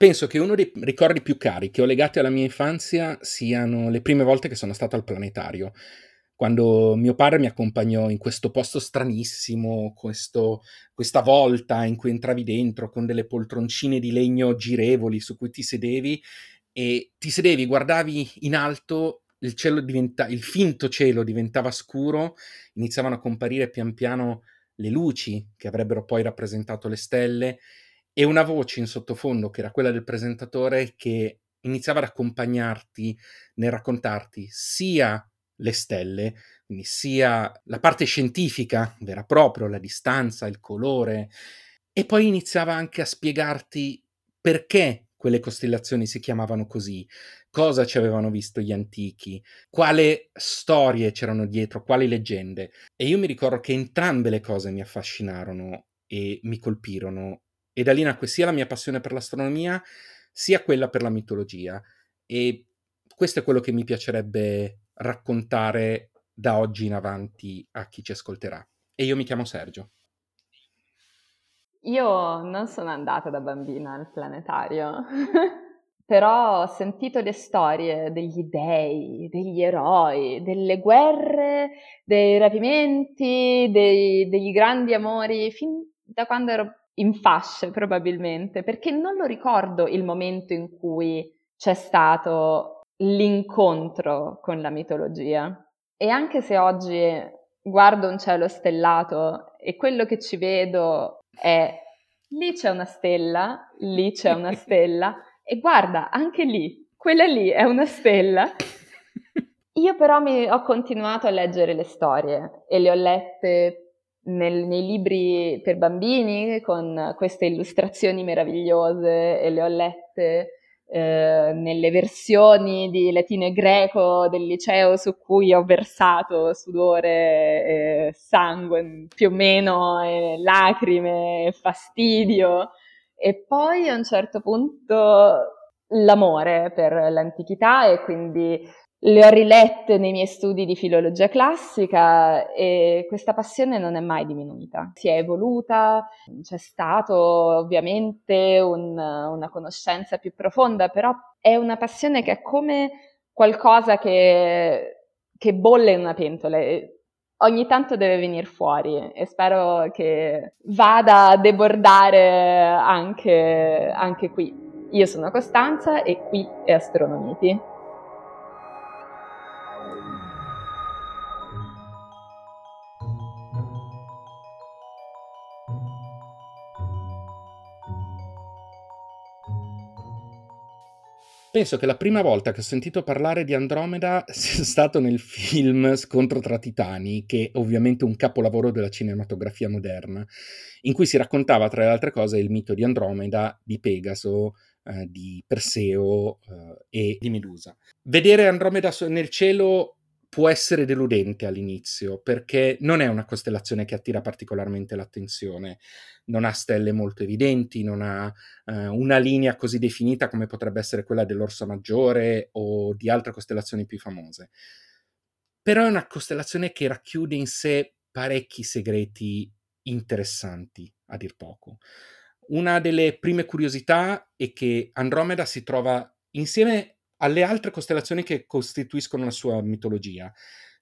Penso che uno dei ricordi più cari che ho legati alla mia infanzia siano le prime volte che sono stato al planetario. Quando mio padre mi accompagnò in questo posto stranissimo, questo, questa volta in cui entravi dentro con delle poltroncine di legno girevoli su cui ti sedevi e ti sedevi, guardavi in alto, il, cielo diventa, il finto cielo diventava scuro, iniziavano a comparire pian piano le luci che avrebbero poi rappresentato le stelle e una voce in sottofondo che era quella del presentatore che iniziava ad accompagnarti nel raccontarti sia le stelle, quindi sia la parte scientifica vera proprio, la distanza, il colore, e poi iniziava anche a spiegarti perché quelle costellazioni si chiamavano così, cosa ci avevano visto gli antichi, quale storie c'erano dietro, quali leggende. E io mi ricordo che entrambe le cose mi affascinarono e mi colpirono. E da lì nacque sia la mia passione per l'astronomia, sia quella per la mitologia. E questo è quello che mi piacerebbe raccontare da oggi in avanti a chi ci ascolterà. E io mi chiamo Sergio. Io non sono andata da bambina al planetario, però ho sentito le storie degli dei, degli eroi, delle guerre, dei rapimenti, dei, degli grandi amori, fin da quando ero in fasce probabilmente, perché non lo ricordo il momento in cui c'è stato l'incontro con la mitologia. E anche se oggi guardo un cielo stellato e quello che ci vedo è lì c'è una stella, lì c'è una stella e guarda, anche lì, quella lì è una stella. Io però mi, ho continuato a leggere le storie e le ho lette nel, nei libri per bambini con queste illustrazioni meravigliose e le ho lette eh, nelle versioni di latino e greco del liceo su cui ho versato sudore, eh, sangue più o meno, eh, lacrime, fastidio. E poi a un certo punto l'amore per l'antichità e quindi le ho rilette nei miei studi di filologia classica e questa passione non è mai diminuita. Si è evoluta, c'è stato ovviamente un, una conoscenza più profonda, però è una passione che è come qualcosa che, che bolle in una pentola. Ogni tanto deve venire fuori e spero che vada a debordare anche, anche qui. Io sono Costanza e qui è Astronomiti. Penso che la prima volta che ho sentito parlare di Andromeda sia stato nel film Scontro tra Titani, che è ovviamente un capolavoro della cinematografia moderna, in cui si raccontava tra le altre cose il mito di Andromeda, di Pegaso, eh, di Perseo eh, e di Medusa. Vedere Andromeda nel cielo può essere deludente all'inizio perché non è una costellazione che attira particolarmente l'attenzione, non ha stelle molto evidenti, non ha eh, una linea così definita come potrebbe essere quella dell'Orsa Maggiore o di altre costellazioni più famose. Però è una costellazione che racchiude in sé parecchi segreti interessanti, a dir poco. Una delle prime curiosità è che Andromeda si trova insieme alle altre costellazioni che costituiscono la sua mitologia.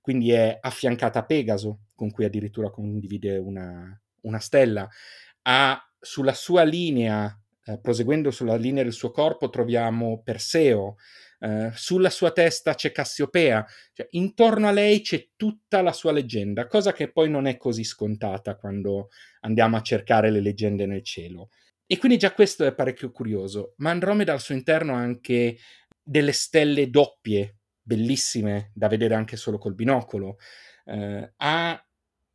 Quindi è affiancata a Pegaso, con cui addirittura condivide una, una stella. Ha sulla sua linea, eh, proseguendo sulla linea del suo corpo, troviamo Perseo. Eh, sulla sua testa c'è Cassiopea, cioè, intorno a lei c'è tutta la sua leggenda, cosa che poi non è così scontata quando andiamo a cercare le leggende nel cielo. E quindi già questo è parecchio curioso, ma Andromeda al suo interno ha anche delle stelle doppie, bellissime da vedere anche solo col binocolo, eh, ha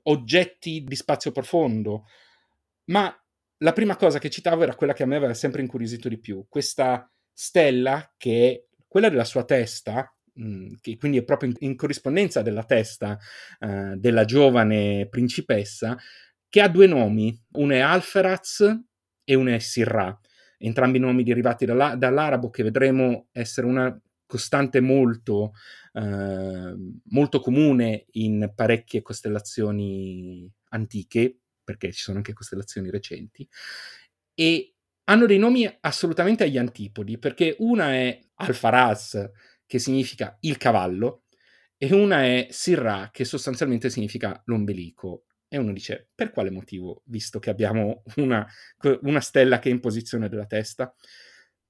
oggetti di spazio profondo, ma la prima cosa che citavo era quella che a me aveva sempre incuriosito di più, questa stella che è quella della sua testa, mm, che quindi è proprio in, corrispondenza della testa eh, della giovane principessa, che ha due nomi, uno è Alferaz e uno è Sirra entrambi nomi derivati dalla, dall'arabo, che vedremo essere una costante molto, eh, molto comune in parecchie costellazioni antiche, perché ci sono anche costellazioni recenti, e hanno dei nomi assolutamente agli antipodi, perché una è Alfaraz, che significa il cavallo, e una è Sirra, che sostanzialmente significa l'ombelico. E uno dice, per quale motivo, visto che abbiamo una, una stella che è in posizione della testa?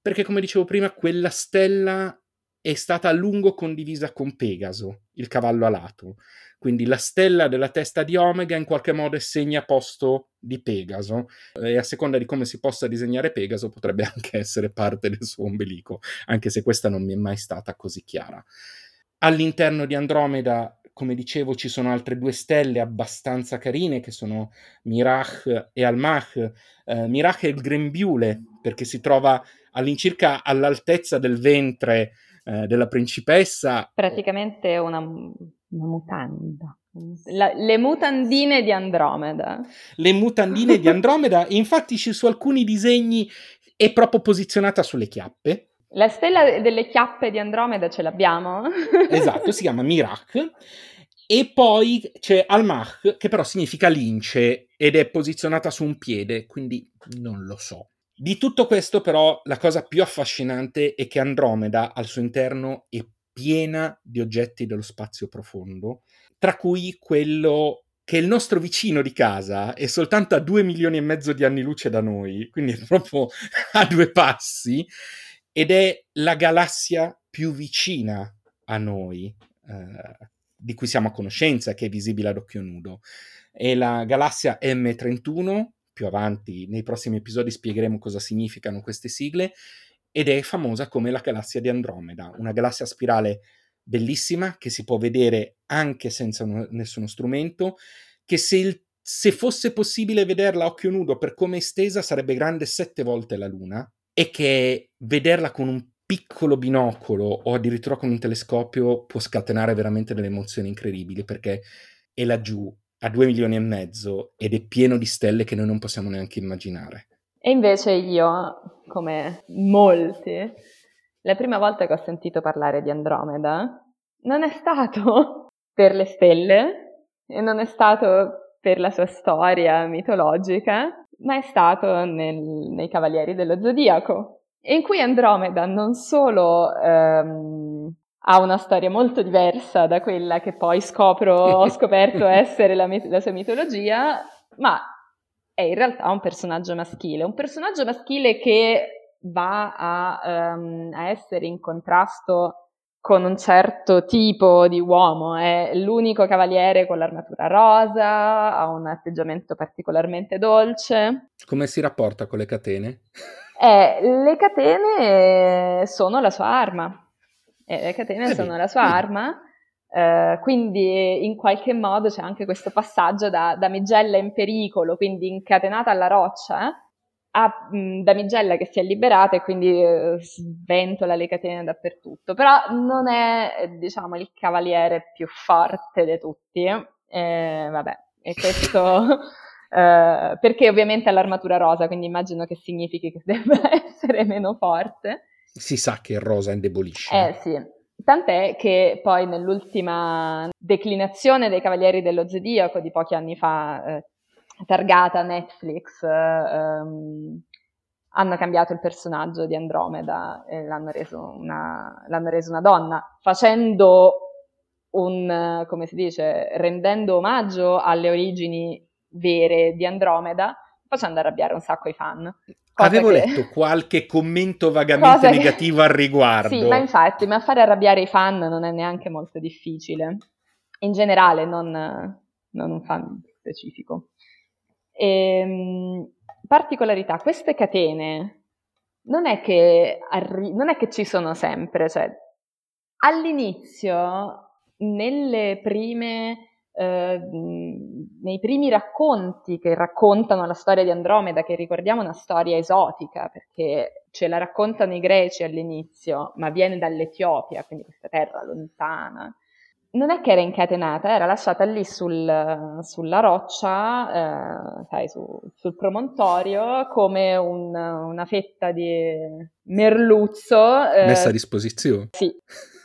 Perché, come dicevo prima, quella stella è stata a lungo condivisa con Pegaso, il cavallo alato. Quindi la stella della testa di Omega in qualche modo è segnaposto di Pegaso e a seconda di come si possa disegnare Pegaso potrebbe anche essere parte del suo ombelico, anche se questa non mi è mai stata così chiara. All'interno di Andromeda, come dicevo, ci sono altre due stelle abbastanza carine che sono Mirach e Almach. Eh, Mirach è il grembiule perché si trova all'incirca all'altezza del ventre eh, della principessa. Praticamente una, una mutanda. La, le mutandine di Andromeda. Le mutandine di Andromeda, infatti su alcuni disegni è proprio posizionata sulle chiappe. La stella delle chiappe di Andromeda ce l'abbiamo. esatto, si chiama Mirak. E poi c'è Almach, che però significa lince ed è posizionata su un piede, quindi non lo so. Di tutto questo, però, la cosa più affascinante è che Andromeda al suo interno è piena di oggetti dello spazio profondo, tra cui quello che il nostro vicino di casa è soltanto a due milioni e mezzo di anni luce da noi, quindi è proprio a due passi, ed è la galassia più vicina a noi, eh, di cui siamo a conoscenza, che è visibile ad occhio nudo. È la galassia M31, più avanti nei prossimi episodi spiegheremo cosa significano queste sigle, ed è famosa come la galassia di Andromeda, una galassia spirale bellissima che si può vedere anche senza un, nessuno strumento, che se, il, se fosse possibile vederla a occhio nudo per come è stesa sarebbe grande sette volte la Luna e che vederla con un piccolo binocolo o addirittura con un telescopio può scatenare veramente delle emozioni incredibili perché è laggiù a due milioni e mezzo ed è pieno di stelle che noi non possiamo neanche immaginare. E invece io, come molti, la prima volta che ho sentito parlare di Andromeda non è stato per le stelle e non è stato per la sua storia mitologica, ma è stato nel, nei Cavalieri dello Zodiaco, in cui Andromeda non solo ehm, ha una storia molto diversa da quella che poi scopro, ho scoperto essere la, la sua mitologia, ma è in realtà un personaggio maschile, un personaggio maschile che va a, um, a, essere in contrasto con un certo tipo di uomo, è l'unico cavaliere con l'armatura rosa, ha un atteggiamento particolarmente dolce. Come si rapporta con le catene? Eh, le catene sono la sua arma, e le catene eh sono la sua arma, eh, quindi in qualche modo c'è anche questo passaggio da damigella in pericolo, quindi incatenata alla roccia, a mh, damigella che si è liberata e quindi eh, sventola le catene dappertutto. Però non è, diciamo, il cavaliere più forte di tutti. Eh, vabbè, e questo... Uh, perché ovviamente ha l'armatura rosa, quindi immagino che significhi che debba essere meno forte si sa che il rosa indebolisce. Eh sì, tant'è che poi nell'ultima declinazione dei Cavalieri dello Zodiaco di pochi anni fa, eh, targata Netflix, eh, ehm, hanno cambiato il personaggio di Andromeda e l'hanno reso una, l'hanno reso una donna, facendo un, come si dice, rendendo omaggio alle origini vere di Andromeda, facendo arrabbiare un sacco i fan. Avevo che... letto qualche commento vagamente che... negativo al riguardo. Sì, ma infatti, ma fare arrabbiare i fan non è neanche molto difficile. In generale, non, non un fan specifico. E, ehm, particolarità, queste catene non è, che arri- non è che ci sono sempre, cioè all'inizio, nelle prime eh, nei primi racconti che raccontano la storia di Andromeda, che ricordiamo una storia esotica, perché ce la raccontano i greci all'inizio, ma viene dall'Etiopia, quindi questa terra lontana. Non è che era incatenata, era lasciata lì sul, sulla roccia, eh, sai, su, sul promontorio, come un, una fetta di merluzzo. Eh, Messa a disposizione. Sì,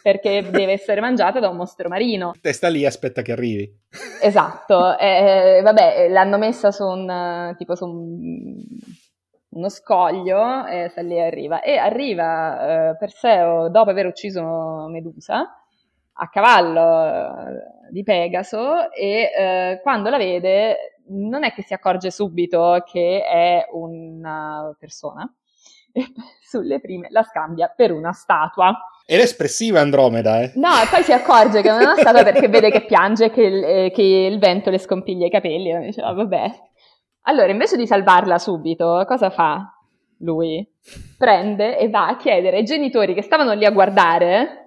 perché deve essere mangiata da un mostro marino. Testa lì, aspetta che arrivi. Esatto, eh, vabbè, l'hanno messa su un, tipo su un, uno scoglio e sta lì e arriva. E arriva eh, Perseo dopo aver ucciso Medusa a cavallo eh, di Pegaso e eh, quando la vede non è che si accorge subito che è una persona e sulle prime la scambia per una statua. Era espressiva Andromeda, eh? No, e poi si accorge che non è una statua perché vede che piange che, eh, che, il vento le scompiglia i capelli. E dice, oh, vabbè. Allora, invece di salvarla subito, cosa fa lui? Prende e va a chiedere ai genitori che stavano lì a guardare,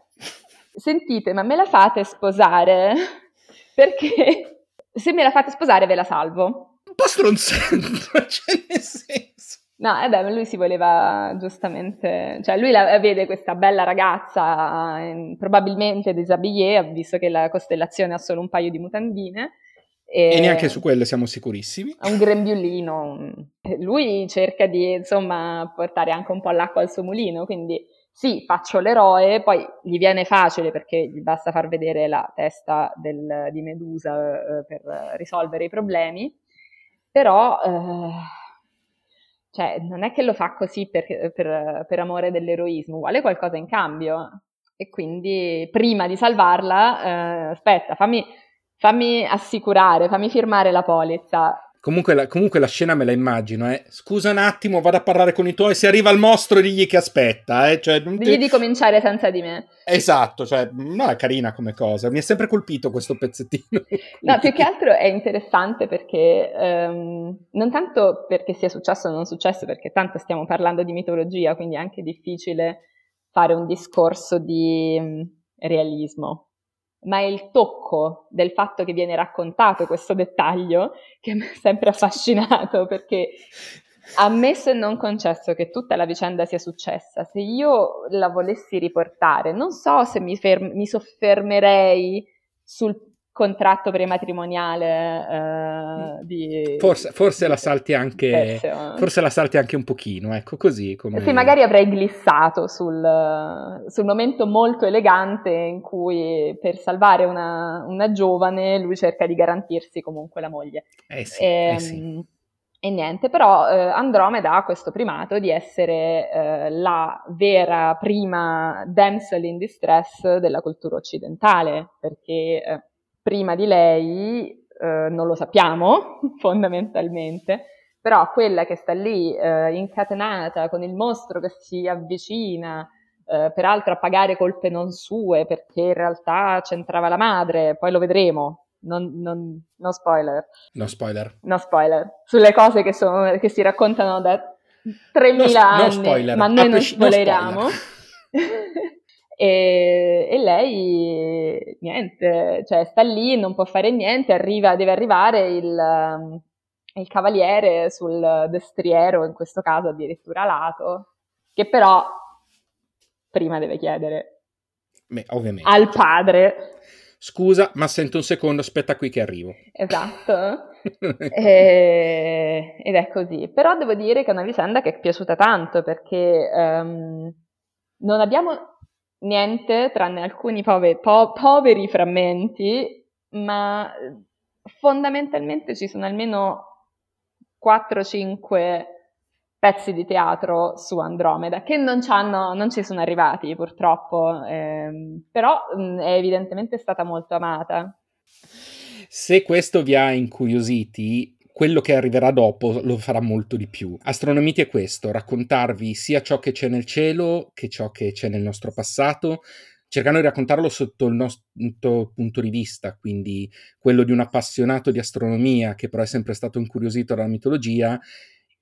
sentite, ma me la fate sposare? Perché se me la fate sposare ve la salvo. Un po' stronzetto, cioè nel senso. No, eh beh, lui si voleva giustamente, cioè lui la, vede questa bella ragazza, eh, probabilmente disabillée, visto che la costellazione ha solo un paio di mutandine. E, e neanche su quello siamo sicurissimi. Ha un grembiulino. Lui cerca di, insomma, portare anche un po' l'acqua al suo mulino, quindi sì, faccio l'eroe, poi gli viene facile perché gli basta far vedere la testa del, di Medusa eh, per risolvere i problemi, però... Eh, cioè, non è che lo fa così per, per, per amore dell'eroismo, vuole qualcosa in cambio. E quindi prima di salvarla, eh, aspetta, fammi, fammi assicurare, fammi firmare la polizza. Comunque la, comunque la, scena me la immagino, eh. Scusa un attimo, vado a parlare con i tuoi. Se arriva il mostro, digli che aspetta, eh. Cioè, digli ti... di cominciare senza di me. Esatto, cioè, no, è carina come cosa. Mi è sempre colpito questo pezzettino. no, più che altro è interessante perché, um, non tanto perché sia successo o non successo, perché tanto stiamo parlando di mitologia, quindi è anche difficile fare un discorso di um, realismo ma è il tocco del fatto che viene raccontato questo dettaglio che mi ha sempre affascinato perché ammesso e non concesso che tutta la vicenda sia successa, se io la volessi riportare, non so se mi, ferm- mi soffermerei sul contratto prematrimoniale eh, di forse, forse la salti anche forse la salti anche un pochino ecco così come... sì magari avrei glissato sul, sul, momento molto elegante in cui per salvare una, una, giovane lui cerca di garantirsi comunque la moglie eh sì, e, eh sì. Ehm, e niente, però eh, Andromeda ha questo primato di essere eh, la vera prima damsel in distress della cultura occidentale, perché eh, prima di lei eh, non lo sappiamo fondamentalmente, però quella che sta lì eh, incatenata con il mostro che si avvicina, eh, peraltro a pagare colpe non sue perché in realtà c'entrava la madre, poi lo vedremo. Non, non, no spoiler. No spoiler. No spoiler. Sulle cose che, sono, che si raccontano da 3000 no, anni, no spoiler. ma noi non spoileriamo. No E, e, lei, niente, cioè sta lì, non può fare niente, arriva, deve arrivare il, il cavaliere sul destriero, in questo caso addirittura lato, che però prima deve chiedere Beh, ovviamente. al padre. Scusa, ma sento un secondo, aspetta qui che arrivo. Esatto. e, ed è così. Però devo dire che è una vicenda che è piaciuta tanto perché um, non abbiamo niente tranne alcuni poveri, po- poveri frammenti, ma fondamentalmente ci sono almeno 4-5 pezzi di teatro su Andromeda che non, non ci sono arrivati purtroppo, ehm, però mh, è evidentemente stata molto amata. Se questo vi ha incuriositi, quello che arriverà dopo lo farà molto di più. Astronomiti è questo, raccontarvi sia ciò che c'è nel cielo che ciò che c'è nel nostro passato, cercando di raccontarlo sotto il nostro punto di vista, quindi quello di un appassionato di astronomia che però è sempre stato incuriosito dalla mitologia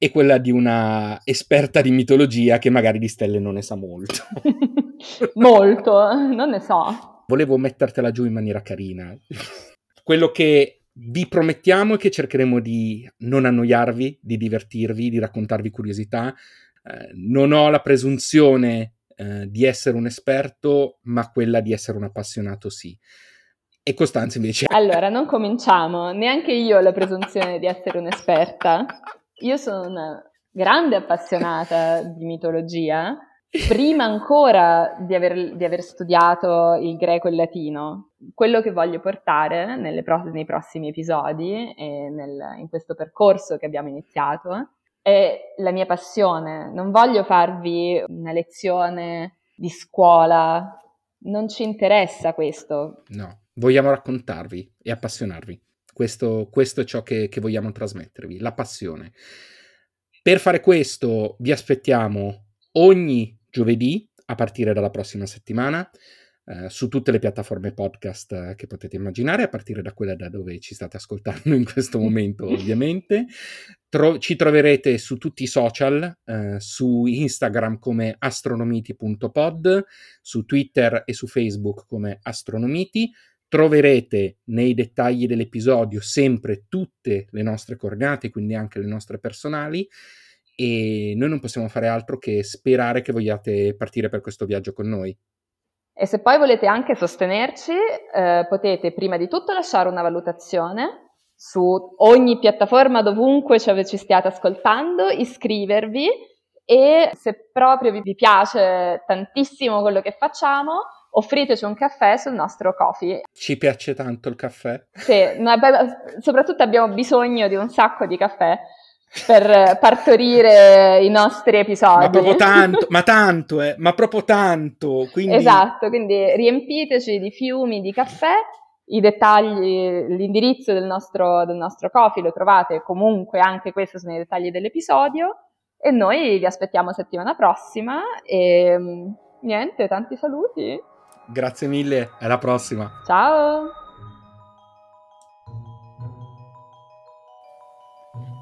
e quella di una esperta di mitologia che magari di stelle non ne sa molto. molto, non ne so. Volevo mettertela giù in maniera carina. Quello che vi promettiamo che cercheremo di non annoiarvi, di divertirvi, di raccontarvi curiosità. Eh, non ho la presunzione eh, di essere un esperto, ma quella di essere un appassionato sì. E Costanza invece... Allora, non cominciamo. Neanche io ho la presunzione di essere un'esperta. Io sono una grande appassionata di mitologia prima ancora di aver, di aver, studiato il greco e il latino, quello che voglio portare pro- nei prossimi episodi e nel, in questo percorso che abbiamo iniziato è la mia passione, non voglio farvi una lezione di scuola, non ci interessa questo. No, vogliamo raccontarvi e appassionarvi. Questo, questo è ciò che, che vogliamo trasmettervi, la passione. Per fare questo vi aspettiamo ogni giovedì a partire dalla prossima settimana eh, su tutte le piattaforme podcast eh, che potete immaginare, a partire da quella da dove ci state ascoltando in questo momento, ovviamente. Tro- ci troverete su tutti i social, eh, su Instagram come astronomiti.pod, su Twitter e su Facebook come astronomiti. Troverete nei dettagli dell'episodio sempre tutte le nostre coordinate, quindi anche le nostre personali e noi non possiamo fare altro che sperare che vogliate partire per questo viaggio con noi. E se poi volete anche sostenerci, eh, potete prima di tutto lasciare una valutazione su ogni piattaforma dovunque ci stiate ascoltando, iscrivervi e se proprio vi piace tantissimo quello che facciamo, offriteci un caffè sul nostro coffee. Ci piace tanto il caffè? Sì, noi, soprattutto abbiamo bisogno di un sacco di caffè per partorire i nostri episodi. Ma proprio tanto, ma tanto, eh, ma proprio tanto. Quindi... Esatto, quindi riempiteci di fiumi di caffè, i dettagli, l'indirizzo del nostro, del nostro coffee lo trovate comunque, anche questi sono i dettagli dell'episodio e noi vi aspettiamo settimana prossima e niente, tanti saluti. Grazie mille, alla prossima. Ciao.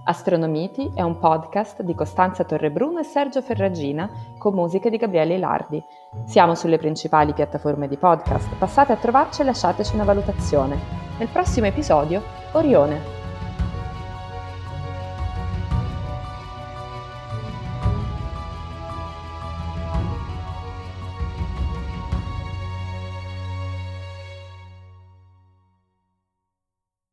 Astronomiti è un podcast di Costanza Torrebruno e Sergio Ferragina con musiche di Gabriele Lardi. Siamo sulle principali piattaforme di podcast, passate a trovarci e lasciateci una valutazione. Nel prossimo episodio, Orione.